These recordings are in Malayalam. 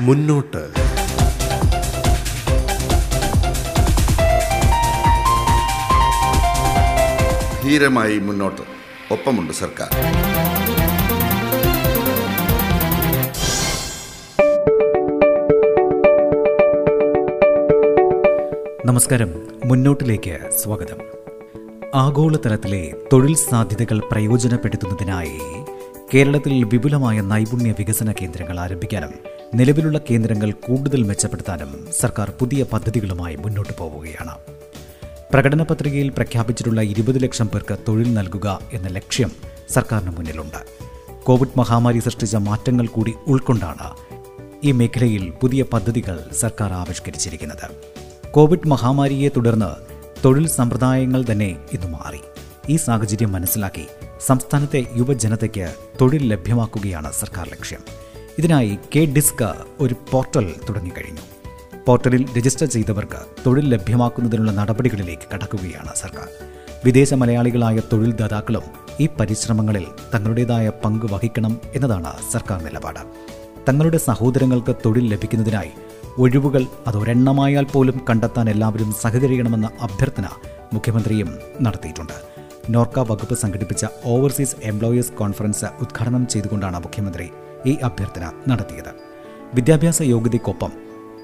മുന്നോട്ട്. ധീരമായി മുന്നോട്ട്. ഒപ്പമുണ്ട് സർക്കാർ. നമസ്കാരം. മുന്നോട്ടിലേക്ക് സ്വാഗതം. ആഗോളതലത്തിലെ തൊഴിൽ സാധ്യതകൾ പ്രയോജനപ്പെടുത്തുന്നതിനായി കേരളത്തിൽ വിപുലമായ നൈപുണ്യ വികസന കേന്ദ്രങ്ങൾ ആരംഭിക്കാനും നിലവിലുള്ള കേന്ദ്രങ്ങൾ കൂടുതൽ മെച്ചപ്പെടുത്താനും സർക്കാർ പുതിയ പദ്ധതികളുമായി മുന്നോട്ട് പോവുകയാണ്. പ്രകടന പത്രികയിൽ പ്രഖ്യാപിച്ചിട്ടുള്ള ഇരുപത് ലക്ഷം പേർക്ക് തൊഴിൽ നൽകുക എന്ന ലക്ഷ്യം സർക്കാരിന് മുന്നിലുണ്ട്. കോവിഡ് മഹാമാരി സൃഷ്ടിച്ച മാറ്റങ്ങൾ കൂടി ഉൾക്കൊണ്ടാണ് ഈ മേഖലയിൽ പുതിയ പദ്ധതികൾ സർക്കാർ ആവിഷ്കരിച്ചിരിക്കുന്നത്. കോവിഡ് മഹാമാരിയെ തുടർന്ന് തൊഴിൽ സമ്പ്രദായങ്ങൾ തന്നെ ഇന്ന് മാറി. ഈ സാഹചര്യം മനസ്സിലാക്കി സംസ്ഥാനത്തെ യുവജനതയ്ക്ക് തൊഴിൽ ലഭ്യമാക്കുകയാണ് സർക്കാർ ലക്ഷ്യം. ഇതിനായി കെ ഡിസ്ക ഒരു പോർട്ടൽ തുടങ്ങിക്കഴിഞ്ഞു. പോർട്ടലിൽ രജിസ്റ്റർ ചെയ്തവർക്ക് തൊഴിൽ ലഭ്യമാക്കുന്നതിനുള്ള നടപടികളിലേക്ക് കടക്കുകയാണ് സർക്കാർ. വിദേശ മലയാളികളായ തൊഴിൽദാതാക്കളും ഈ പരിശ്രമങ്ങളിൽ തങ്ങളുടേതായ പങ്ക് വഹിക്കണം എന്നതാണ് സർക്കാർ നിലപാട്. തങ്ങളുടെ സഹോദരങ്ങൾക്ക് തൊഴിൽ ലഭിക്കുന്നതിനായി ഒഴിവുകൾ അതൊരെണ്ണമായാൽ പോലും കണ്ടെത്താൻ എല്ലാവരും സഹകരിക്കണമെന്ന അഭ്യർത്ഥന മുഖ്യമന്ത്രിയും നടത്തിയിട്ടുണ്ട്. നോർക്ക വകുപ്പ് സംഘടിപ്പിച്ച ഓവർസീസ് എംപ്ലോയീസ് കോൺഫറൻസ് ഉദ്ഘാടനം ചെയ്തുകൊണ്ടാണ് മുഖ്യമന്ത്രി ഈ അഭ്യർത്ഥന നടത്തിയത്. വിദ്യാഭ്യാസ യോഗ്യതയ്ക്കൊപ്പം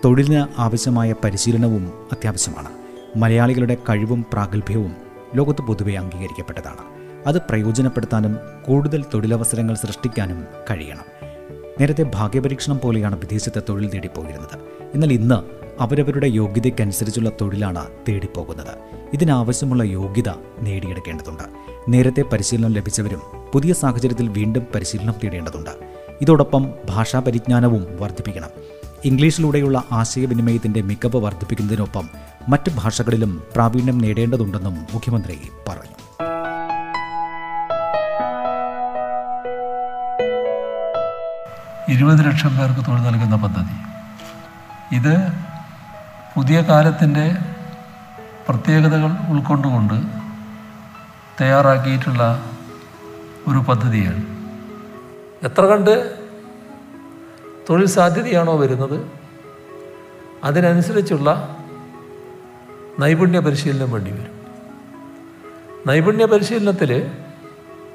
തൊഴിലിന് ആവശ്യമായ പരിശീലനവും അത്യാവശ്യമാണ്. മലയാളികളുടെ കഴിവും പ്രാഗൽഭ്യവും ലോകത്ത് പൊതുവെ അംഗീകരിക്കപ്പെട്ടതാണ്. അത് പ്രയോജനപ്പെടുത്താനും കൂടുതൽ തൊഴിലവസരങ്ങൾ സൃഷ്ടിക്കാനും കഴിയണം. നേരത്തെ ഭാഗ്യപരീക്ഷണം പോലെയാണ് വിദേശത്തെ തൊഴിൽ തേടിപ്പോയിരുന്നത്. എന്നാൽ ഇന്ന് അവരവരുടെ യോഗ്യതയ്ക്കനുസരിച്ചുള്ള തൊഴിലാണ് തേടിപ്പോകുന്നത്. ഇതിനാവശ്യമുള്ള യോഗ്യത നേടിയെടുക്കേണ്ടതുണ്ട്. നേരത്തെ പരിശീലനം ലഭിച്ചവരും പുതിയ സാഹചര്യത്തിൽ വീണ്ടും പരിശീലനം തേടേണ്ടതുണ്ട്. ഇതോടൊപ്പം ഭാഷാ പരിജ്ഞാനവും വർദ്ധിപ്പിക്കണം. ഇംഗ്ലീഷിലൂടെയുള്ള ആശയവിനിമയത്തിന്റെ മികവ് വർദ്ധിപ്പിക്കുന്നതിനൊപ്പം മറ്റ് ഭാഷകളിലും പ്രാവീണ്യം നേടേണ്ടതുണ്ടെന്നും മുഖ്യമന്ത്രി പറഞ്ഞു. ഇരുപത് ലക്ഷം പേർക്ക് തൊഴിൽ നൽകുന്ന പദ്ധതി. ഇത് പുതിയ കാലത്തിന്റെ പ്രത്യേകതകൾ ഉൾക്കൊണ്ടുകൊണ്ട് തയ്യാറാക്കിയിട്ടുള്ള ഒരു പദ്ധതിയാണ്. എത്ര കണ്ട് തൊഴിൽ സാധ്യതയാണോ വരുന്നത്? അതിനനുസരിച്ചുള്ള നൈപുണ്യ പരിശീലനം വേണ്ടി വരും. നൈപുണ്യ പരിശീലനത്തിൽ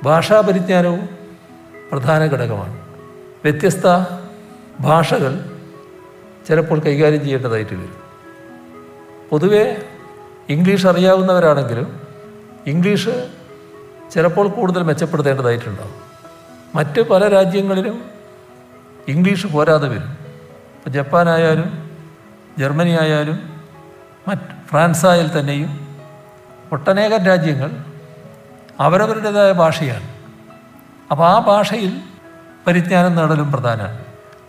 ഭാഷാ പരിജ്ഞാനവും പ്രധാന ഘടകമാണ്. വ്യത്യസ്ത ഭാഷകൾ ചിലപ്പോൾ കൈകാര്യം ചെയ്യേണ്ടതായിട്ട് വരും. പൊതുവേ ഇംഗ്ലീഷ് അറിയാവുന്നവരാണെങ്കിലും ഇംഗ്ലീഷ് ചിലപ്പോൾ കൂടുതൽ മെച്ചപ്പെടുത്തേണ്ടതായിട്ടുണ്ടാവും. മറ്റ് പല രാജ്യങ്ങളിലും ഇംഗ്ലീഷ് പോരാതെ വരും. ഇപ്പോൾ ജപ്പാനായാലും ജർമ്മനി ആയാലും മറ്റ് ഫ്രാൻസായാൽ തന്നെയും ഒട്ടനേകം രാജ്യങ്ങൾ അവരവരുടേതായ ഭാഷയാണ്. അപ്പോൾ ആ ഭാഷയിൽ പരിജ്ഞാനം നേടലും പ്രധാനമാണ്.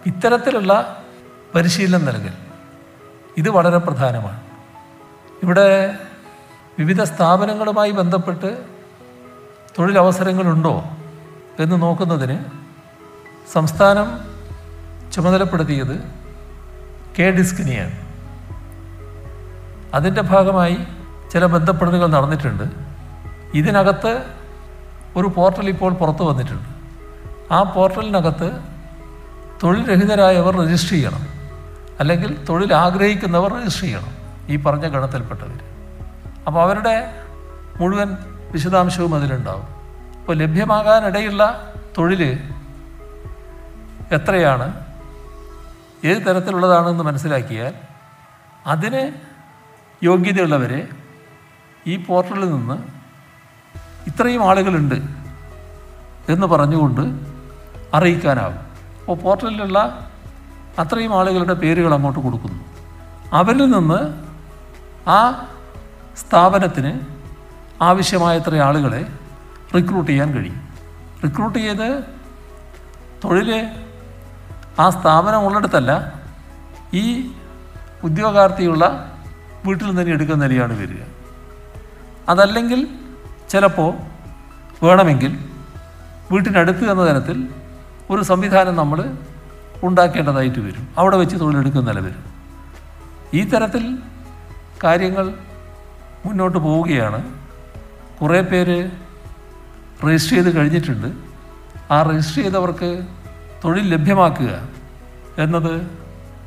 ഇത്തരത്തിലുള്ള പരിശീലനം നൽകൽ ഇത് വളരെ പ്രധാനമാണ്. ഇവിടെ വിവിധ സ്ഥാപനങ്ങളുമായി ബന്ധപ്പെട്ട് തൊഴിലവസരങ്ങളുണ്ടോ? എന്ന് നോക്കുന്നതിന് സംസ്ഥാനം ചുമതലപ്പെടുത്തിയത് കെ ഡിസ്കിനെയാണ്. അതിന്റെ ഭാഗമായി ചില ബന്ധപ്പെടലുകൾ നടന്നിട്ടുണ്ട്. ഇതിനകത്ത് ഒരു പോർട്ടൽ ഇപ്പോൾ പുറത്തു വന്നിട്ടുണ്ട്. ആ പോർട്ടലിനകത്ത് തൊഴിൽ രഹിതരായവർ രജിസ്റ്റർ ചെയ്യണം. അല്ലെങ്കിൽ തൊഴിൽ ആഗ്രഹിക്കുന്നവർ രജിസ്റ്റർ ചെയ്യണം ഈ പറഞ്ഞ ഗണത്തിൽപ്പെട്ടവർ. അപ്പോൾ അവരുടെ മുഴുവൻ വിശദാംശവും അതിലുണ്ടാവും. ഇപ്പോൾ ലഭ്യമാകാനിടയുള്ള തൊഴിൽ എത്രയാണ്? ഏത് തരത്തിലുള്ളതാണെന്ന് മനസ്സിലാക്കിയാൽ അതിന് യോഗ്യതയുള്ളവരെ ഈ പോർട്ടലിൽ നിന്ന് ഇത്രയും ആളുകളുണ്ട് എന്ന് പറഞ്ഞുകൊണ്ട് അറിയിക്കാനാവും. അപ്പോൾ പോർട്ടലിലുള്ള അത്രയും ആളുകളുടെ പേരുകൾ അങ്ങോട്ട് കൊടുക്കുന്നു. അവരിൽ നിന്ന് ആ സ്ഥാപനത്തിന് ആവശ്യമായത്ര ആളുകളെ റിക്രൂട്ട് ചെയ്യാൻ കഴിയും. റിക്രൂട്ട് ചെയ്ത് തൊഴിൽ ആ സ്ഥാപനം ഉള്ളിടത്തല്ല ഈ ഉദ്യോഗാർത്ഥിയുള്ള വീട്ടിൽ നിന്ന് തന്നെ എടുക്കുന്ന നിലയാണ് വരിക. അതല്ലെങ്കിൽ ചിലപ്പോൾ വേണമെങ്കിൽ വീട്ടിനടുത്ത് എന്ന തരത്തിൽ ഒരു സംവിധാനം നമ്മൾ ഉണ്ടാക്കേണ്ടതായിട്ട് വരും. അവിടെ വെച്ച് തൊഴിലെടുക്കുന്ന നില വരും. ഈ തരത്തിൽ കാര്യങ്ങൾ മുന്നോട്ട് പോവുകയാണ്. കുറേ പേര് രജിസ്റ്റർ ചെയ്ത് കഴിഞ്ഞിട്ടുണ്ട്. ആ രജിസ്റ്റർ ചെയ്തവർക്ക് തൊഴിൽ ലഭ്യമാക്കുക എന്നത്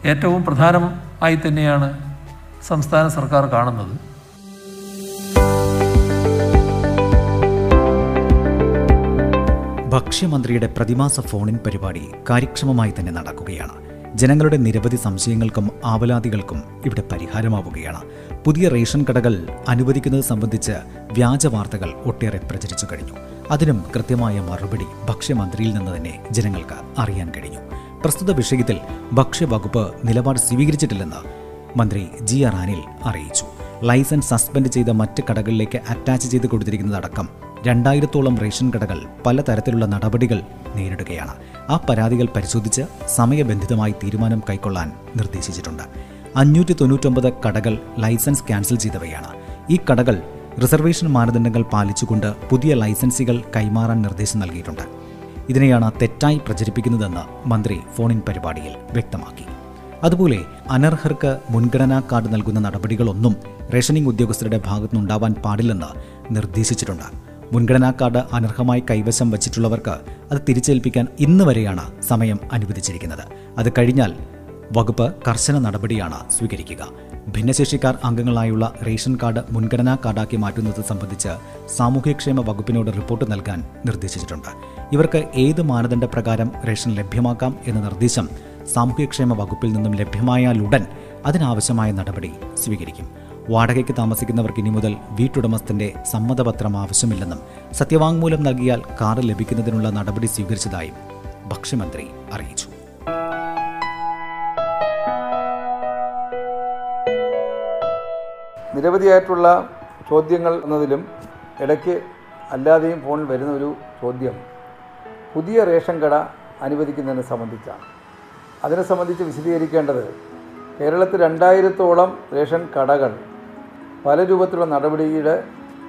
ഏറ്റവും പ്രധാനമായി തന്നെയാണ് സംസ്ഥാന സർക്കാർ കാണുന്നത്. ഭക്ഷ്യമന്ത്രിയുടെ പ്രതിമാസ ഫോണിൻ പരിപാടി കാര്യക്ഷമമായി തന്നെ നടക്കുകയാണ്. ജനങ്ങളുടെ നിരവധി സംശയങ്ങൾക്കും ആവലാതികൾക്കും ഇവിടെ പരിഹാരമാവുകയാണ്. പുതിയ റേഷൻ കടകൾ അനുവദിക്കുന്നത് സംബന്ധിച്ച് വ്യാജ വാർത്തകൾ ഒട്ടേറെ പ്രചരിച്ചു കഴിഞ്ഞു. അതിനും കൃത്യമായ മറുപടി ഭക്ഷ്യമന്ത്രിയിൽ നിന്ന് തന്നെ ജനങ്ങൾക്ക് അറിയാൻ കഴിഞ്ഞു. പ്രസ്തുത വിഷയത്തിൽ ഭക്ഷ്യവകുപ്പ് നിലപാട് സ്വീകരിച്ചിട്ടില്ലെന്ന് മന്ത്രി ജി ആർ അനിൽ അറിയിച്ചു. ലൈസൻസ് സസ്പെൻഡ് ചെയ്ത മറ്റ് കടകളിലേക്ക് അറ്റാച്ച് ചെയ്ത് കൊടുത്തിരിക്കുന്നതടക്കം രണ്ടായിരത്തോളം റേഷൻ കടകൾ പലതരത്തിലുള്ള നടപടികൾ നേരിടുകയാണ്. ആ പരാതികൾ പരിശോധിച്ച് സമയബന്ധിതമായി തീരുമാനം കൈക്കൊള്ളാൻ നിർദ്ദേശിച്ചിട്ടുണ്ട്. അഞ്ഞൂറ്റി തൊണ്ണൂറ്റൊമ്പത് കടകൾ ലൈസൻസ് ക്യാൻസൽ ചെയ്തവയാണ്. ഈ കടകൾ റിസർവേഷൻ മാനദണ്ഡങ്ങൾ പാലിച്ചുകൊണ്ട് പുതിയ ലൈസൻസികൾ കൈമാറാൻ നിർദ്ദേശം നൽകിയിട്ടുണ്ട്. ഇതിനെയാണ് തെറ്റായി പ്രചരിപ്പിക്കുന്നതെന്ന് മന്ത്രി ഫോണിൻ പരിപാടിയിൽ വ്യക്തമാക്കി. അതുപോലെ അനർഹർക്ക് മുൻഗണനാ കാർഡ് നൽകുന്ന നടപടികളൊന്നും റേഷനിംഗ് ഉദ്യോഗസ്ഥരുടെ ഭാഗത്തുനിന്നുണ്ടാവാൻ പാടില്ലെന്ന് നിർദ്ദേശിച്ചിട്ടുണ്ട്. മുൻഗണനാ കാർഡ് അനർഹമായി കൈവശം വച്ചിട്ടുള്ളവർക്ക് അത് തിരിച്ചേൽപ്പിക്കാൻ ഇന്ന് വരെയാണ് സമയം അനുവദിച്ചിരിക്കുന്നത്. അത് കഴിഞ്ഞാൽ വകുപ്പ് കർശന നടപടിയാണ് സ്വീകരിക്കുക. ഭിന്നശേഷിക്കാർ അംഗങ്ങളായുള്ള റേഷൻ കാർഡ് മുൻഗണനാ കാർഡാക്കി മാറ്റുന്നത് സംബന്ധിച്ച് സാമൂഹ്യക്ഷേമ വകുപ്പിനോട് റിപ്പോർട്ട് നൽകാൻ നിർദ്ദേശിച്ചിട്ടുണ്ട്. ഇവർക്ക് ഏത് മാനദണ്ഡ പ്രകാരം റേഷൻ ലഭ്യമാക്കാം എന്ന നിർദ്ദേശം സാമൂഹ്യക്ഷേമ വകുപ്പിൽ നിന്നും ലഭ്യമായാലുടൻ അതിനാവശ്യമായ നടപടി സ്വീകരിക്കും. വാടകയ്ക്ക് താമസിക്കുന്നവർക്ക് ഇനി മുതൽ വീട്ടുടമസ്ഥന്റെ സമ്മതപത്രം ആവശ്യമില്ലെന്നും സത്യവാങ്മൂലം നൽകിയാൽ കാർ ലഭിക്കുന്നതിനുള്ള നടപടി സ്വീകരിച്ചതായും ഭക്ഷ്യമന്ത്രി അറിയിച്ചു. നിരവധിയായിട്ടുള്ള ചോദ്യങ്ങൾ എന്നതിലും ഇടയ്ക്ക് അല്ലാതെയും ഫോണിൽ വരുന്ന ഒരു ചോദ്യം പുതിയ റേഷൻ കട അനുവദിക്കുന്നതിനെ സംബന്ധിച്ചാണ് അതിനെ സംബന്ധിച്ച് വിശദീകരിക്കേണ്ടത് കേരളത്തിൽ രണ്ടായിരത്തോളം റേഷൻ കടകൾ പല രൂപത്തിലുള്ള നടപടിയുടെ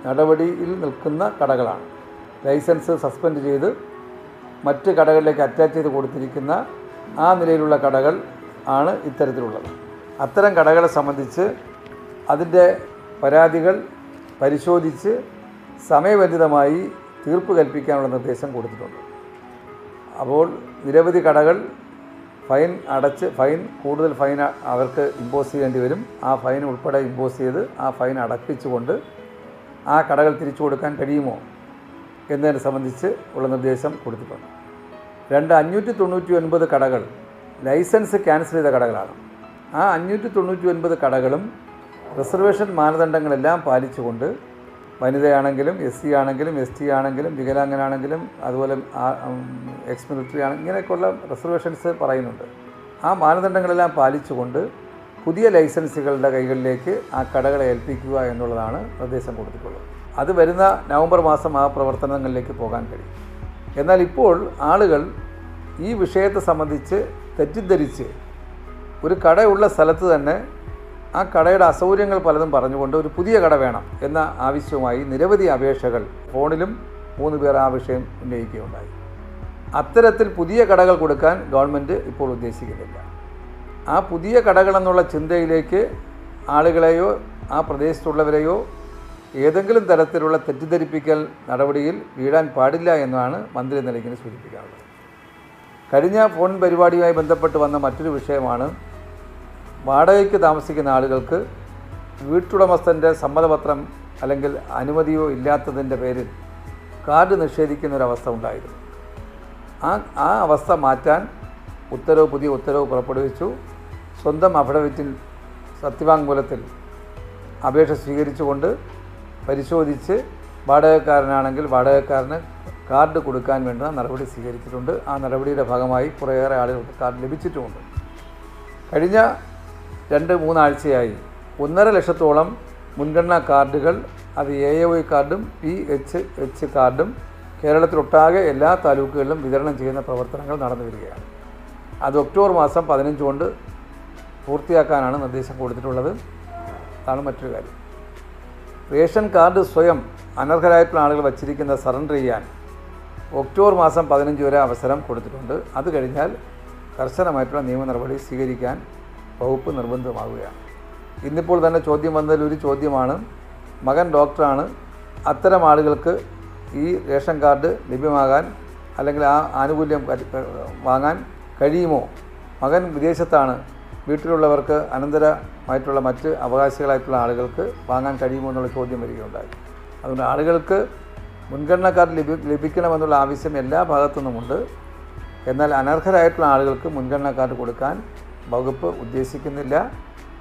നടപടിയിൽ നിൽക്കുന്ന കടകളാണ്. ലൈസൻസ് സസ്പെൻഡ് ചെയ്ത് മറ്റ് കടകളിലേക്ക് അറ്റാച്ച് ചെയ്ത് കൊടുത്തിരിക്കുന്ന ആ നിലയിലുള്ള കടകൾ ആണ് ഇത്തരത്തിലുള്ളത്. അത്തരം കടകളെ സംബന്ധിച്ച് അതിന്റെ പരാതികൾ പരിശോധിച്ച് സമയബന്ധിതമായി തീർപ്പ് കൽപ്പിക്കാനുള്ള നിർദ്ദേശം കൊടുത്തിട്ടുണ്ട്. അപ്പോൾ നിരവധി കടകൾ ഫൈൻ അടച്ച് ഫൈൻ കൂടുതൽ ഫൈൻ അവർക്ക് ഇമ്പോസ് ചെയ്യേണ്ടി വരും. ആ ഫൈൻ ഉൾപ്പെടെ ഇമ്പോസ് ചെയ്ത് ആ ഫൈൻ അടപ്പിച്ചുകൊണ്ട് ആ കടകൾ തിരിച്ചു കൊടുക്കാൻ കഴിയുമോ എന്നതിനെ സംബന്ധിച്ച് ഉള്ള നിർദ്ദേശം കൊടുത്തിട്ടുണ്ട്. രണ്ട് അഞ്ഞൂറ്റി തൊണ്ണൂറ്റി ഒൻപത് കടകൾ ലൈസൻസ് ക്യാൻസൽ ചെയ്ത കടകളാണ്. ആ അഞ്ഞൂറ്റി തൊണ്ണൂറ്റി ഒൻപത് കടകളും റിസർവേഷൻ മാനദണ്ഡങ്ങളെല്ലാം പാലിച്ചുകൊണ്ട് വനിതയാണെങ്കിലും എസ് സി ആണെങ്കിലും എസ് ടി ആണെങ്കിലും വികലാംഗനാണെങ്കിലും അതുപോലെ എക്സ് മിലിറ്ററി ആണ് ഇങ്ങനെയൊക്കെയുള്ള റിസർവേഷൻസ് പറയുന്നുണ്ട്. ആ മാനദണ്ഡങ്ങളെല്ലാം പാലിച്ചുകൊണ്ട് പുതിയ ലൈസൻസുകളുടെ കൈകളിലേക്ക് ആ കടകളെ ഏൽപ്പിക്കുക എന്നുള്ളതാണ് നിർദ്ദേശം കൊടുത്തിട്ടുള്ളത്. അത് വരുന്ന നവംബർ മാസം ആ പ്രവർത്തനങ്ങളിലേക്ക് പോകാൻ കഴിയും. എന്നാൽ ഇപ്പോൾ ആളുകൾ ഈ വിഷയത്തെ സംബന്ധിച്ച് തെറ്റിദ്ധരിച്ച് ഒരു കടയുള്ള സ്ഥലത്ത് തന്നെ ആ കടയുടെ അസൗകര്യങ്ങൾ പലതും പറഞ്ഞുകൊണ്ട് ഒരു പുതിയ കട വേണം എന്ന ആവശ്യവുമായി നിരവധി അപേക്ഷകൾ ഫോണിലും മൂന്ന് പേർ ആ വിഷയം ഉന്നയിക്കുകയുണ്ടായി. അത്തരത്തിൽ പുതിയ കടകൾ കൊടുക്കാൻ ഗവൺമെന്റ് ഇപ്പോൾ ഉദ്ദേശിക്കുന്നില്ല. ആ പുതിയ കടകളെന്നുള്ള ചിന്തയിലേക്ക് ആളുകളെയോ ആ പ്രദേശത്തുള്ളവരെയോ ഏതെങ്കിലും തരത്തിലുള്ള തെറ്റിദ്ധരിപ്പിക്കൽ നടപടിയിൽ വീഴാൻ പാടില്ല എന്നാണ് മന്ത്രി നിലയ്ക്കിന് സൂചിപ്പിക്കാറുള്ളത്. കഴിഞ്ഞ ഫോൺ പരിപാടിയുമായി ബന്ധപ്പെട്ട് വന്ന മറ്റൊരു വിഷയമാണ് വാടകയ്ക്ക് താമസിക്കുന്ന ആളുകൾക്ക് വീട്ടുടമസ്ഥന്റെ സമ്മതപത്രം അല്ലെങ്കിൽ അനുമതിയോ ഇല്ലാത്തതിന്റെ പേരിൽ കാർഡ് നിഷേധിക്കുന്നൊരവസ്ഥ ഉണ്ടായിരുന്നു. ആ ആ അവസ്ഥ മാറ്റാൻ ഉത്തരവ് പുതിയ ഉത്തരവ് പുറപ്പെടുവിച്ചു. സ്വന്തം അഫിഡവിറ്റിൽ സത്യവാങ്മൂലത്തിൽ അപേക്ഷ സ്വീകരിച്ചുകൊണ്ട് പരിശോധിച്ച് വാടകക്കാരനാണെങ്കിൽ വാടകക്കാരന് കാർഡ് കൊടുക്കാൻ വേണ്ട നടപടി സ്വീകരിച്ചിട്ടുണ്ട്. ആ നടപടിയുടെ ഭാഗമായി കുറേയേറെ ആളുകൾക്ക് കാർഡ് ലഭിച്ചിട്ടുമുണ്ട്. കഴിഞ്ഞ രണ്ട് മൂന്നാഴ്ചയായി. ഒന്നര ലക്ഷത്തോളം മുൻഗണനാ കാർഡുകൾ അത് എ എ വൈ കാർഡും പി എച്ച് എച്ച് കാർഡും കേരളത്തിലൊട്ടാകെ എല്ലാ താലൂക്കുകളിലും വിതരണം ചെയ്യുന്ന പ്രവർത്തനങ്ങൾ നടന്നു വരികയാണ്. അത് ഒക്ടോബർ മാസം പതിനഞ്ച് കൊണ്ട് പൂർത്തിയാക്കാനാണ് നിർദ്ദേശം കൊടുത്തിട്ടുള്ളത്. അതാണ് മറ്റൊരു കാര്യം. റേഷൻ കാർഡ് സ്വയം അനർഹരായിട്ടുള്ള ആളുകൾ വച്ചിരിക്കുന്ന സറണ്ടർ ചെയ്യാൻ ഒക്ടോബർ മാസം പതിനഞ്ച് വരെ അവസരം കൊടുത്തിട്ടുണ്ട്. അത് കഴിഞ്ഞാൽ കർശനമായിട്ടുള്ള നിയമ നടപടി സ്വീകരിക്കാൻ വകുപ്പ് നിർബന്ധമാവുകയാണ്. ഇന്നിപ്പോൾ തന്നെ ചോദ്യം വന്നതിൽ ഒരു ചോദ്യമാണ്. മകൻ ഡോക്ടറാണ്. അത്തരം ആളുകൾക്ക് ഈ റേഷൻ കാർഡ് ലഭ്യമാകാൻ അല്ലെങ്കിൽ ആ ആനുകൂല്യം വാങ്ങാൻ കഴിയുമോ? മകൻ വിദേശത്താണ്. വീട്ടിലുള്ളവർക്ക് അനന്തരമായിട്ടുള്ള മറ്റ് അവകാശികളായിട്ടുള്ള ആളുകൾക്ക് വാങ്ങാൻ കഴിയുമോ എന്നുള്ള ചോദ്യം വരികയുണ്ടായി. അതുകൊണ്ട് ആളുകൾക്ക് മുൻഗണന കാർഡ് ലഭി ലഭിക്കണമെന്നുള്ള ആവശ്യം എല്ലാ ഭാഗത്തു നിന്നുമുണ്ട് എന്നാൽ അനർഹരായിട്ടുള്ള ആളുകൾക്ക് മുൻഗണന കാർഡ് കൊടുക്കാൻ വകുപ്പ് ഉദ്ദേശിക്കുന്നില്ല.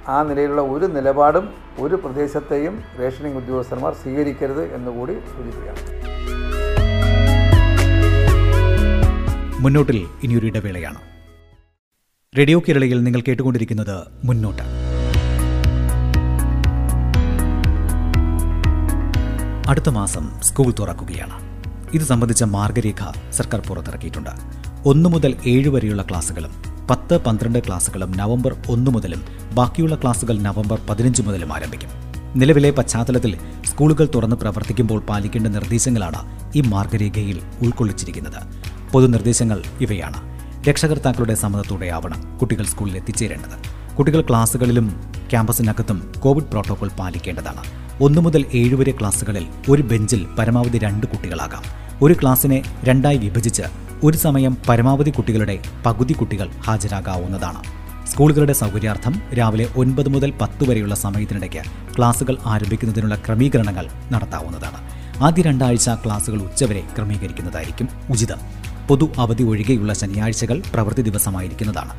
ആ നിലയിലുള്ള ഒരു നിലപാടും ഒരു പ്രദേശത്തെയും റേഷനിങ് ഉദ്യോഗസ്ഥന്മാർ സ്വീകരിക്കരുത് എന്നുകൂടി സൂചിപ്പിക്കാം. മുന്നോട്ടിൽ ഇനിയൊരു ഇടവേളയാണ്. റേഡിയോ കേരളയിൽ നിങ്ങൾ കേട്ടുകൊണ്ടിരിക്കുന്നത് മുന്നോട്ട്. അടുത്ത മാസം സ്കൂൾ തുറക്കുകയാണ്. ഇത് സംബന്ധിച്ച മാർഗരേഖ സർക്കാർ പുറത്തിറക്കിയിട്ടുണ്ട്. ഒന്നു മുതൽ ഏഴ് വരെയുള്ള ക്ലാസുകളും പത്ത് പന്ത്രണ്ട് ക്ലാസുകളും നവംബർ ഒന്ന് മുതലും ബാക്കിയുള്ള ക്ലാസുകൾ നവംബർ പതിനഞ്ച് മുതലും ആരംഭിക്കും. നിലവിലെ പശ്ചാത്തലത്തിൽ സ്കൂളുകൾ തുറന്ന് പ്രവർത്തിക്കുമ്പോൾ പാലിക്കേണ്ട നിർദ്ദേശങ്ങളാണ് ഈ മാർഗരേഖയിൽ ഉൾക്കൊള്ളിച്ചിരിക്കുന്നത്. പൊതുനിർദ്ദേശങ്ങൾ ഇവയാണ്. രക്ഷകർത്താക്കളുടെ സമ്മതത്തോടെ ആവണം കുട്ടികൾ സ്കൂളിൽ എത്തിച്ചേരേണ്ടത്. കുട്ടികൾ ക്ലാസുകളിലും ക്യാമ്പസിനകത്തും കോവിഡ് പ്രോട്ടോകോൾ പാലിക്കേണ്ടതാണ്. ഒന്നു മുതൽ ഏഴ് വരെ ഒരു ബെഞ്ചിൽ പരമാവധി രണ്ട് കുട്ടികളാകാം. ഒരു ക്ലാസ്സിനെ രണ്ടായി വിഭജിച്ച് ഒരു സമയം പരമാവധി കുട്ടികളുടെ പകുതി കുട്ടികൾ ഹാജരാകാവുന്നതാണ്. സ്കൂളുകളുടെ സൗകര്യാർത്ഥം രാവിലെ ഒൻപത് മുതൽ പത്ത് വരെയുള്ള സമയത്തിനിടയ്ക്ക് ക്ലാസുകൾ ആരംഭിക്കുന്നതിനുള്ള ക്രമീകരണങ്ങൾ നടത്താവുന്നതാണ്. ആദ്യ രണ്ടാഴ്ച ക്ലാസുകൾ ഉച്ചവരെ ക്രമീകരിക്കുന്നതായിരിക്കും ഉചിതം. പൊതു അവധി ഒഴികെയുള്ള ശനിയാഴ്ചകൾ പ്രവൃത്തി ദിവസമായിരിക്കുന്നതാണ്.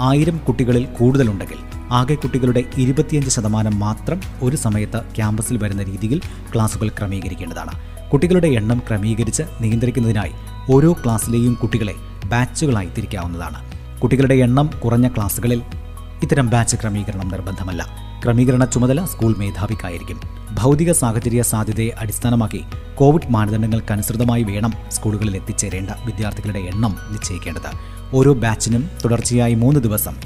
ആയിരം കുട്ടികളിൽ കൂടുതലുണ്ടെങ്കിൽ ആകെ കുട്ടികളുടെ ഇരുപത്തിയഞ്ച് ശതമാനം മാത്രം ഒരു സമയത്ത് ക്യാമ്പസിൽ വരുന്ന രീതിയിൽ ക്ലാസുകൾ ക്രമീകരിക്കേണ്ടതാണ്. കുട്ടികളുടെ എണ്ണം ക്രമീകരിച്ച് നിയന്ത്രിക്കുന്നതിനായി ഓരോ ക്ലാസ്സിലെയും കുട്ടികളെ ബാച്ചുകളായി തിരിക്കാവുന്നതാണ്. കുട്ടികളുടെ എണ്ണം കുറഞ്ഞ ക്ലാസ്സുകളിൽ ഇത്തരം ബാച്ച് ക്രമീകരണം നിർബന്ധമല്ല. ക്രമീകരണ ചുമതല സ്കൂൾ മേധാവിക്കായിരിക്കും. ഭൗതിക സാഹചര്യ സാധ്യതയെ അടിസ്ഥാനമാക്കി കോവിഡ് മാനദണ്ഡങ്ങൾക്കനുസൃതമായി വേണം സ്കൂളുകളിൽ എത്തിച്ചേരേണ്ട വിദ്യാർത്ഥികളുടെ എണ്ണം നിശ്ചയിക്കേണ്ടത്. ഓരോ ബാച്ചിനും തുടർച്ചയായി മൂന്ന് ദിവസം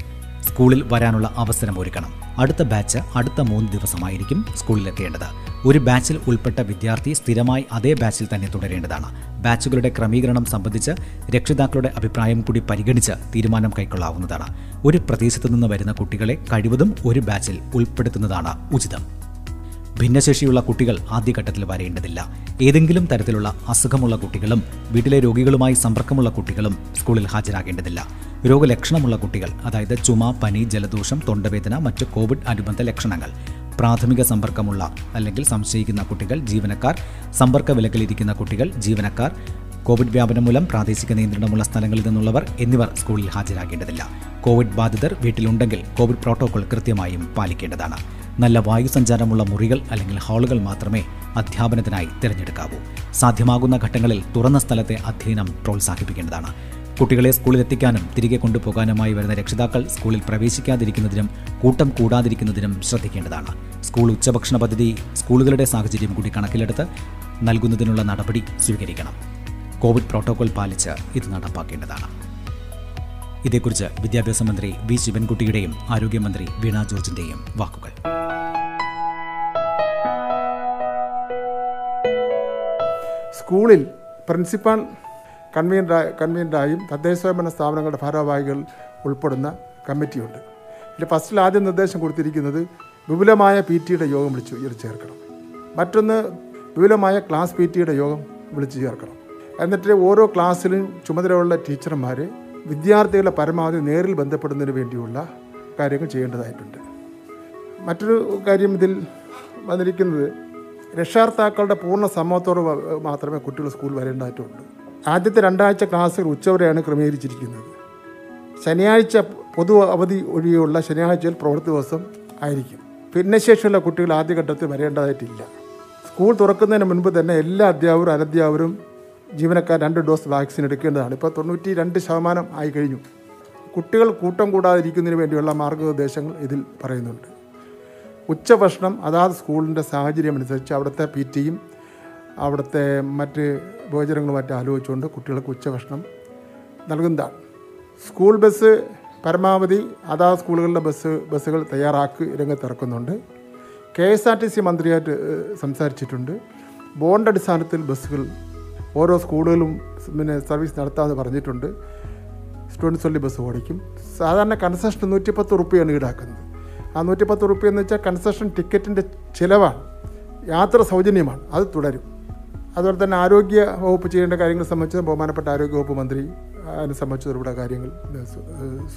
സ്കൂളിൽ വരാനുള്ള അവസരം ഒരുക്കണം. അടുത്ത ബാച്ച് അടുത്ത മൂന്ന് ദിവസമായിരിക്കും സ്കൂളിലെത്തേണ്ടത്. ഒരു ബാച്ചിൽ ഉൾപ്പെട്ട വിദ്യാർത്ഥി സ്ഥിരമായി അതേ ബാച്ചിൽ തന്നെ തുടരേണ്ടതാണ്. ബാച്ചുകളുടെ ക്രമീകരണം സംബന്ധിച്ച് രക്ഷിതാക്കളുടെ അഭിപ്രായം കൂടി പരിഗണിച്ച് തീരുമാനം കൈക്കൊള്ളാവുന്നതാണ്. ഒരു പ്രദേശത്തു നിന്ന് വരുന്ന കുട്ടികളെ കഴിവതും ഒരു ബാച്ചിൽ ഉൾപ്പെടുത്തുന്നതാണ് ഉചിതം. ഭിന്നശേഷിയുള്ള കുട്ടികൾ ആദ്യഘട്ടത്തിൽ വരേണ്ടതില്ല. ഏതെങ്കിലും തരത്തിലുള്ള അസുഖമുള്ള കുട്ടികളും വീട്ടിലെ രോഗികളുമായി സമ്പർക്കമുള്ള കുട്ടികളും സ്കൂളിൽ ഹാജരാകേണ്ടതില്ല. രോഗലക്ഷണമുള്ള കുട്ടികൾ അതായത് ചുമ പനി ജലദോഷം തൊണ്ടവേദന മറ്റ് കോവിഡ് അനുബന്ധ ലക്ഷണങ്ങൾ. പ്രാഥമിക സമ്പർക്കമുള്ള അല്ലെങ്കിൽ സംശയിക്കുന്ന കുട്ടികൾ ജീവനക്കാർ സമ്പർക്ക വിലക്കിലിരിക്കുന്ന കുട്ടികൾ ജീവനക്കാർ കോവിഡ് വ്യാപനം മൂലം പ്രാദേശിക നിയന്ത്രണമുള്ള സ്ഥലങ്ങളിൽ നിന്നുള്ളവർ എന്നിവർ സ്കൂളിൽ ഹാജരാകേണ്ടതില്ല. കോവിഡ് ബാധിതർ വീട്ടിലുണ്ടെങ്കിൽ കോവിഡ് പ്രോട്ടോകോൾ കൃത്യമായും പാലിക്കേണ്ടതാണ്. നല്ല വായുസഞ്ചാരമുള്ള മുറികൾ അല്ലെങ്കിൽ ഹാളുകൾ മാത്രമേ അധ്യാപനത്തിനായി തിരഞ്ഞെടുക്കാവൂ. സാധ്യമാകുന്ന ഘട്ടങ്ങളിൽ തുറന്ന സ്ഥലത്തെ അധ്യയനം പ്രോത്സാഹിപ്പിക്കേണ്ടതാണ്. കുട്ടികളെ സ്കൂളിൽ എത്തിക്കാനും തിരികെ കൊണ്ടുപോകാനുമായി വരുന്ന രക്ഷിതാക്കൾ സ്കൂളിൽ പ്രവേശിക്കാതിരിക്കുന്നതിനും കൂട്ടം കൂടാതിരിക്കുന്നതിനും ശ്രദ്ധിക്കേണ്ടതാണ്. സ്കൂൾ ഉച്ചഭക്ഷണ പദ്ധതി സ്കൂളുകളുടെ സാഹചര്യം കൂടി കണക്കിലെടുത്ത് നൽകുന്നതിനുള്ള നടപടി സ്വീകരിക്കണം. കോവിഡ് പ്രോട്ടോകോൾ പാലിച്ച് ഇത് നടപ്പാക്കേണ്ടതാണ്. ഇതേക്കുറിച്ച് വിദ്യാഭ്യാസ മന്ത്രി വി ശിവൻകുട്ടിയുടെയും ആരോഗ്യമന്ത്രി വീണ ജോർജിന്റെയും വാക്കുകൾ. സ്കൂളിൽ പ്രിൻസിപ്പാൾ കൺവീനറായ കൺവീനറായും തദ്ദേശ സ്വയംഭരണ സ്ഥാപനങ്ങളുടെ ഭാരവാഹികൾ ഉൾപ്പെടുന്ന കമ്മിറ്റിയുണ്ട്. ഇതിൽ ഫസ്റ്റിൽ ആദ്യം നിർദ്ദേശം കൊടുത്തിരിക്കുന്നത് വിപുലമായ പി ടിയുടെ യോഗം വിളിച്ചു വിളിച്ച് ചേർക്കണം. മറ്റൊന്ന് വിപുലമായ ക്ലാസ് പി ടിയുടെ യോഗം വിളിച്ചു ചേർക്കണം. എന്നിട്ട് ഓരോ ക്ലാസ്സിലും ചുമതലയുള്ള ടീച്ചർമാർ വിദ്യാർത്ഥികളെ പരമാവധി നേരിൽ ബന്ധപ്പെടുന്നതിന് വേണ്ടിയുള്ള കാര്യങ്ങൾ ചെയ്യേണ്ടതായിട്ടുണ്ട്. മറ്റൊരു കാര്യം ഇതിൽ വന്നിരിക്കുന്നത് രക്ഷാകർത്താക്കളുടെ പൂർണ സമ്മതത്തോടെ മാത്രമേ കുട്ടികൾ സ്കൂൾ വരേണ്ടതായിട്ടുള്ളൂ ആദ്യത്തെ രണ്ടാഴ്ച ക്ലാസ്സുകൾ ഉച്ചവരെയാണ് ക്രമീകരിച്ചിരിക്കുന്നത്. ശനിയാഴ്ച പൊതു അവധി ഒഴികെയുള്ള ശനിയാഴ്ചയിൽ പ്രവൃത്തി ദിവസം ആയിരിക്കും. ഭിന്നശേഷിയുള്ള കുട്ടികൾ ആദ്യഘട്ടത്തിൽ വരേണ്ടതായിട്ടില്ല. സ്കൂൾ തുറക്കുന്നതിന് മുൻപ് തന്നെ എല്ലാ അധ്യാപകരും അനധ്യാപകരും ജീവനക്കാർ രണ്ട് ഡോസ് വാക്സിൻ എടുക്കേണ്ടതാണ്. ഇപ്പോൾ തൊണ്ണൂറ്റി രണ്ട് ശതമാനം ആയി കഴിഞ്ഞു. കുട്ടികൾ കൂട്ടം കൂടാതിരിക്കുന്നതിന് വേണ്ടിയുള്ള മാർഗനിർദ്ദേശങ്ങൾ ഇതിൽ പറയുന്നുണ്ട്. ഉച്ചഭക്ഷണം അതാത് സ്കൂളിന്റെ സാഹചര്യം അനുസരിച്ച് അവിടുത്തെ പി ടിയും അവിടുത്തെ മറ്റ് ഭോജനങ്ങളും മറ്റും ആലോചിച്ചുകൊണ്ട് കുട്ടികൾക്ക് ഉച്ചഭക്ഷണം നൽകുന്നതാണ്. സ്കൂൾ ബസ് പരമാവധി അതാത് സ്കൂളുകളിലെ ബസ് ബസ്സുകൾ തയ്യാറാക്കി രംഗത്തിറക്കുന്നുണ്ട് K S R T C മന്ത്രിയായിട്ട് സംസാരിച്ചിട്ടുണ്ട്. ബോണ്ട് അടിസ്ഥാനത്തിൽ ബസ്സുകൾ ഓരോ സ്കൂളുകളും പിന്നെ സർവീസ് നടത്താമെന്ന് പറഞ്ഞിട്ടുണ്ട്. സ്റ്റുഡൻസ് ഒല്ലി ബസ് ഓടിക്കും. സാധാരണ കൺസെഷൻ നൂറ്റിപ്പത്ത് റുപ്യാണ് ഈടാക്കുന്നത്. ആ നൂറ്റിപ്പത്ത് റുപ്യ എന്ന് വെച്ചാൽ കൺസെഷൻ ടിക്കറ്റിന്റെ ചിലവാണ്. യാത്ര സൗജന്യമാണ്. അത് തുടരും. അതുപോലെ തന്നെ ആരോഗ്യ വകുപ്പ് ചെയ്യേണ്ട കാര്യങ്ങൾ സംബന്ധിച്ച് ബഹുമാനപ്പെട്ട ആരോഗ്യ വകുപ്പ് മന്ത്രി അതിനെ സംബന്ധിച്ചവരുടെ കാര്യങ്ങൾ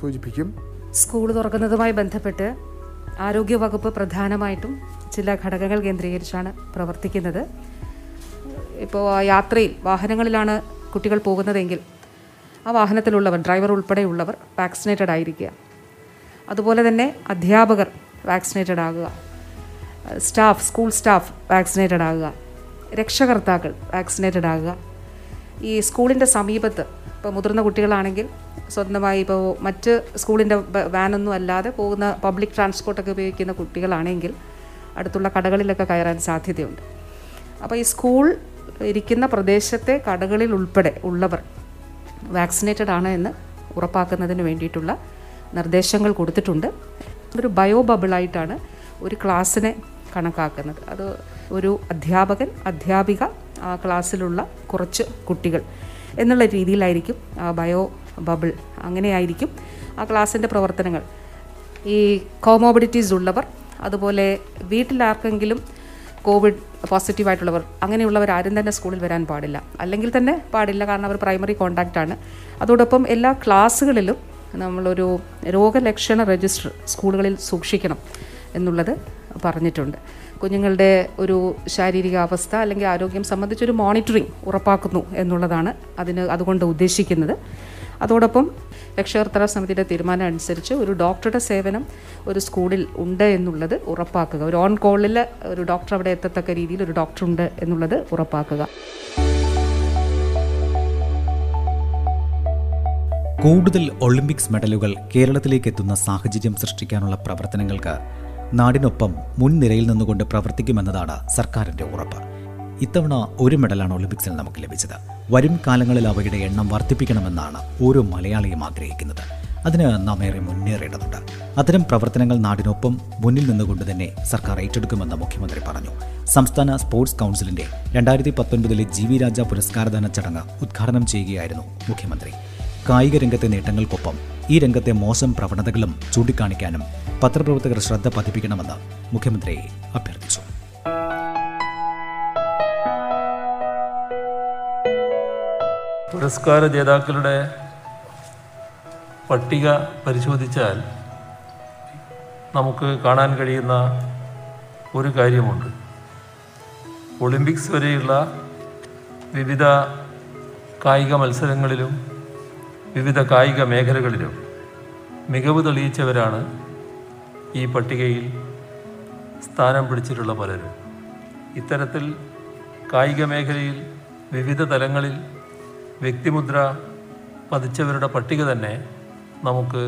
സൂചിപ്പിക്കും. സ്കൂൾ തുറക്കുന്നതുമായി ബന്ധപ്പെട്ട് ആരോഗ്യ വകുപ്പ് പ്രധാനമായിട്ടും ചില ഘടകങ്ങൾ കേന്ദ്രീകരിച്ചാണ് പ്രവർത്തിക്കുന്നത്. ഇപ്പോൾ യാത്രയിൽ വാഹനങ്ങളിലാണ് കുട്ടികൾ പോകുന്നതെങ്കിൽ ആ വാഹനത്തിലുള്ളവർ ഡ്രൈവർ ഉൾപ്പെടെയുള്ളവർ വാക്സിനേറ്റഡ് ആയിരിക്കുക. അതുപോലെ തന്നെ അധ്യാപകർ വാക്സിനേറ്റഡ് ആകുക. സ്റ്റാഫ് സ്കൂൾ സ്റ്റാഫ് വാക്സിനേറ്റഡ് ആകുക. രക്ഷകർത്താക്കൾ വാക്സിനേറ്റഡ് ആകുക. ഈ സ്കൂളിന്റെ സമീപത്ത് ഇപ്പോൾ മുതിർന്ന കുട്ടികളാണെങ്കിൽ സ്വന്തമായി ഇപ്പോൾ മറ്റ് സ്കൂളിന്റെ വാനൊന്നും അല്ലാതെ പോകുന്ന പബ്ലിക് ട്രാൻസ്പോർട്ടൊക്കെ ഉപയോഗിക്കുന്ന കുട്ടികളാണെങ്കിൽ അടുത്തുള്ള കടകളിലൊക്കെ കയറാൻ സാധ്യതയുണ്ട്. അപ്പോൾ ഈ സ്കൂൾ ഇരിക്കുന്ന പ്രദേശത്തെ കടകളിൽ ഉൾപ്പെടെ ഉള്ളവർ വാക്സിനേറ്റഡ് ആണ് എന്ന് ഉറപ്പാക്കുന്നതിന് വേണ്ടിയിട്ടുള്ള നിർദ്ദേശങ്ങൾ കൊടുത്തിട്ടുണ്ട്. ഒരു ബയോ ബബിളായിട്ടാണ് ഒരു ക്ലാസ്സിനെ കണക്കാക്കുന്നത്. അത് ഒരു അധ്യാപകൻ അധ്യാപിക ആ ക്ലാസ്സിലുള്ള കുറച്ച് കുട്ടികൾ എന്നുള്ള രീതിയിലായിരിക്കും ആ ബയോ ബബിൾ അങ്ങനെയായിരിക്കും ആ ക്ലാസ്സിന്റെ പ്രവർത്തനങ്ങൾ. ഈ കോമോബിഡിറ്റീസ് ഉള്ളവർ അതുപോലെ വീട്ടിലാർക്കെങ്കിലും കോവിഡ് പോസിറ്റീവായിട്ടുള്ളവർ അങ്ങനെയുള്ളവർ ആരും തന്നെ സ്കൂളിൽ വരാൻ പാടില്ല. അല്ലെങ്കിൽ തന്നെ പാടില്ല കാരണം അവർ പ്രൈമറി കോണ്ടാക്റ്റ് ആണ്. അതോടൊപ്പം എല്ലാ ക്ലാസ്സുകളിലും നമ്മളൊരു രോഗലക്ഷണ രജിസ്റ്റർ സ്കൂളുകളിൽ സൂക്ഷിക്കണം എന്നുള്ളത് പറഞ്ഞിട്ടുണ്ട്. കുഞ്ഞുങ്ങളുടെ ഒരു ശാരീരിക അവസ്ഥ അല്ലെങ്കിൽ ആരോഗ്യം സംബന്ധിച്ചൊരു മോണിറ്ററിംഗ് ഉറപ്പാക്കുന്നു എന്നുള്ളതാണ് അതിന് അതുകൊണ്ട് ഉദ്ദേശിക്കുന്നത്. അതോടൊപ്പം രക്ഷകർത്തല സമിതിയുടെ തീരുമാനം അനുസരിച്ച് ഒരു ഡോക്ടറുടെ സേവനം ഒരു സ്കൂളിൽ ഉണ്ട് എന്നുള്ളത് ഉറപ്പാക്കുക. ഒരു ഓൺ കോളിൽ ഒരു ഡോക്ടർ അവിടെ എത്തത്തക്ക രീതിയിൽ ഒരു ഡോക്ടർ ഉണ്ട് എന്നുള്ളത് ഉറപ്പാക്കുക. കൂടുതൽ ഒളിമ്പിക്സ് മെഡലുകൾ കേരളത്തിലേക്ക് എത്തുന്ന സാഹചര്യം സൃഷ്ടിക്കാനുള്ള പ്രവർത്തനങ്ങൾക്ക് നാടിനൊപ്പം മുൻനിരയിൽ നിന്നുകൊണ്ട് പ്രവർത്തിക്കുമെന്നതാണ് സർക്കാരിന്റെ ഉറപ്പ്. ഇത്തവണ ഒരു മെഡലാണ് ഒളിമ്പിക്സിൽ നമുക്ക് ലഭിച്ചത്. വരും കാലങ്ങളിൽ അവയുടെ എണ്ണം വർദ്ധിപ്പിക്കണമെന്നാണ് ഓരോ മലയാളിയും ആഗ്രഹിക്കുന്നത്. അതിന് നാം ഏറെ മുന്നേറേണ്ടതുണ്ട്. അത്തരം പ്രവർത്തനങ്ങൾ നാടിനൊപ്പം മുന്നിൽ നിന്നുകൊണ്ട് തന്നെ സർക്കാർ ഏറ്റെടുക്കുമെന്ന് മുഖ്യമന്ത്രി പറഞ്ഞു. സംസ്ഥാന സ്പോർട്സ് കൗൺസിലിന്റെ രണ്ടായിരത്തി പത്തൊൻപതിലെ ജി വി രാജ പുരസ്കാരദാന ചടങ്ങ് ഉദ്ഘാടനം ചെയ്യുകയായിരുന്നു മുഖ്യമന്ത്രി. കായിക രംഗത്തെ നേട്ടങ്ങൾക്കൊപ്പം ഈ രംഗത്തെ മോശം പ്രവണതകളും ചൂണ്ടിക്കാണിക്കാനും പത്രപ്രവർത്തകർ ശ്രദ്ധ പതിപ്പിക്കണമെന്ന് മുഖ്യമന്ത്രി അഭ്യർത്ഥിച്ചു. പുരസ്കാര ജേതാക്കളുടെ പട്ടിക പരിശോധിച്ചാൽ നമുക്ക് കാണാൻ കഴിയുന്ന ഒരു കാര്യമുണ്ട്. ഒളിമ്പിക്സ് വരെയുള്ള വിവിധ കായിക മത്സരങ്ങളിലും വിവിധ കായിക മേഖലകളിലും മികവ് തെളിയിച്ചവരാണ് ഈ പട്ടികയിൽ സ്ഥാനം പിടിച്ചിട്ടുള്ള പലരും. ഇത്തരത്തിൽ കായിക മേഖലയിൽ വിവിധ തലങ്ങളിൽ വ്യക്തിമുദ്ര പതിച്ചവരുടെ പട്ടിക തന്നെ നമുക്ക്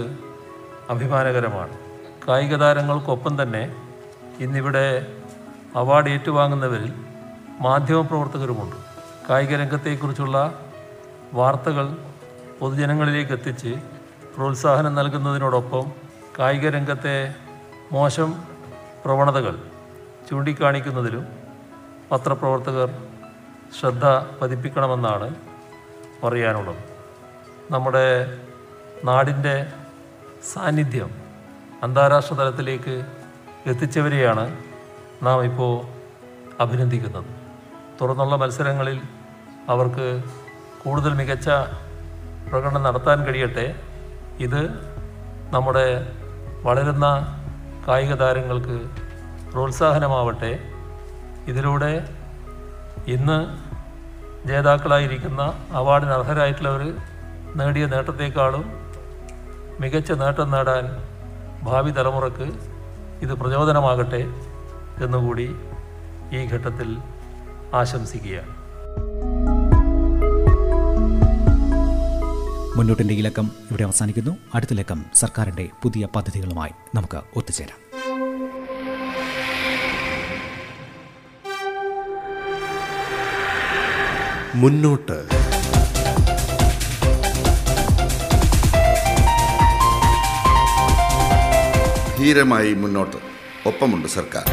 അഭിമാനകരമാണ്. കായിക താരങ്ങൾക്കൊപ്പം തന്നെ ഇന്നിവിടെ അവാർഡ് ഏറ്റുവാങ്ങുന്നവരിൽ മാധ്യമപ്രവർത്തകരുമുണ്ട്. കായിക രംഗത്തെക്കുറിച്ചുള്ള വാർത്തകൾ പൊതുജനങ്ങളിലേക്ക് എത്തിച്ച് പ്രോത്സാഹനം നൽകുന്നതിനോടൊപ്പം കായിക രംഗത്തെ മോശം പ്രവണതകൾ ചൂണ്ടിക്കാണിക്കുന്നതിലും പത്രപ്രവർത്തകർ ശ്രദ്ധ പതിപ്പിക്കണമെന്നാണ് പറയാനുള്ളത്. നമ്മുടെ നാടിന്റെ സാന്നിധ്യം അന്താരാഷ്ട്ര തലത്തിലേക്ക് എത്തിച്ചവരെയാണ് നാം ഇപ്പോൾ അഭിനന്ദിക്കുന്നത്. തുറന്നുള്ള മത്സരങ്ങളിൽ അവർക്ക് കൂടുതൽ മികച്ച പ്രകടനം നടത്താൻ കഴിയട്ടെ. ഇത് നമ്മുടെ വളരുന്ന കായിക താരങ്ങൾക്ക് പ്രോത്സാഹനമാവട്ടെ. ഇതിലൂടെ ഇന്ന് ജേതാക്കളായിരിക്കുന്ന അവാർഡിന് അർഹരായിട്ടുള്ളവർ നേടിയ നേട്ടത്തെക്കാളും മികച്ച നേട്ടം നേടാൻ ഭാവി തലമുറയ്ക്ക് ഇത് പ്രചോദനമാകട്ടെ എന്നുകൂടി ഈ ഘട്ടത്തിൽ ആശംസിക്കുകയാണ്. മുന്നോട്ടിന്റെ ഈ ലക്കം ഇവിടെ അവസാനിക്കുന്നു. അടുത്ത ലക്കം സർക്കാരിന്റെ പുതിയ പദ്ധതികളുമായി നമുക്ക് ഒത്തുചേരാം. മുന്നോട്ട്. ധീരമായി മുന്നോട്ട്. ഒപ്പമുണ്ട് സർക്കാർ.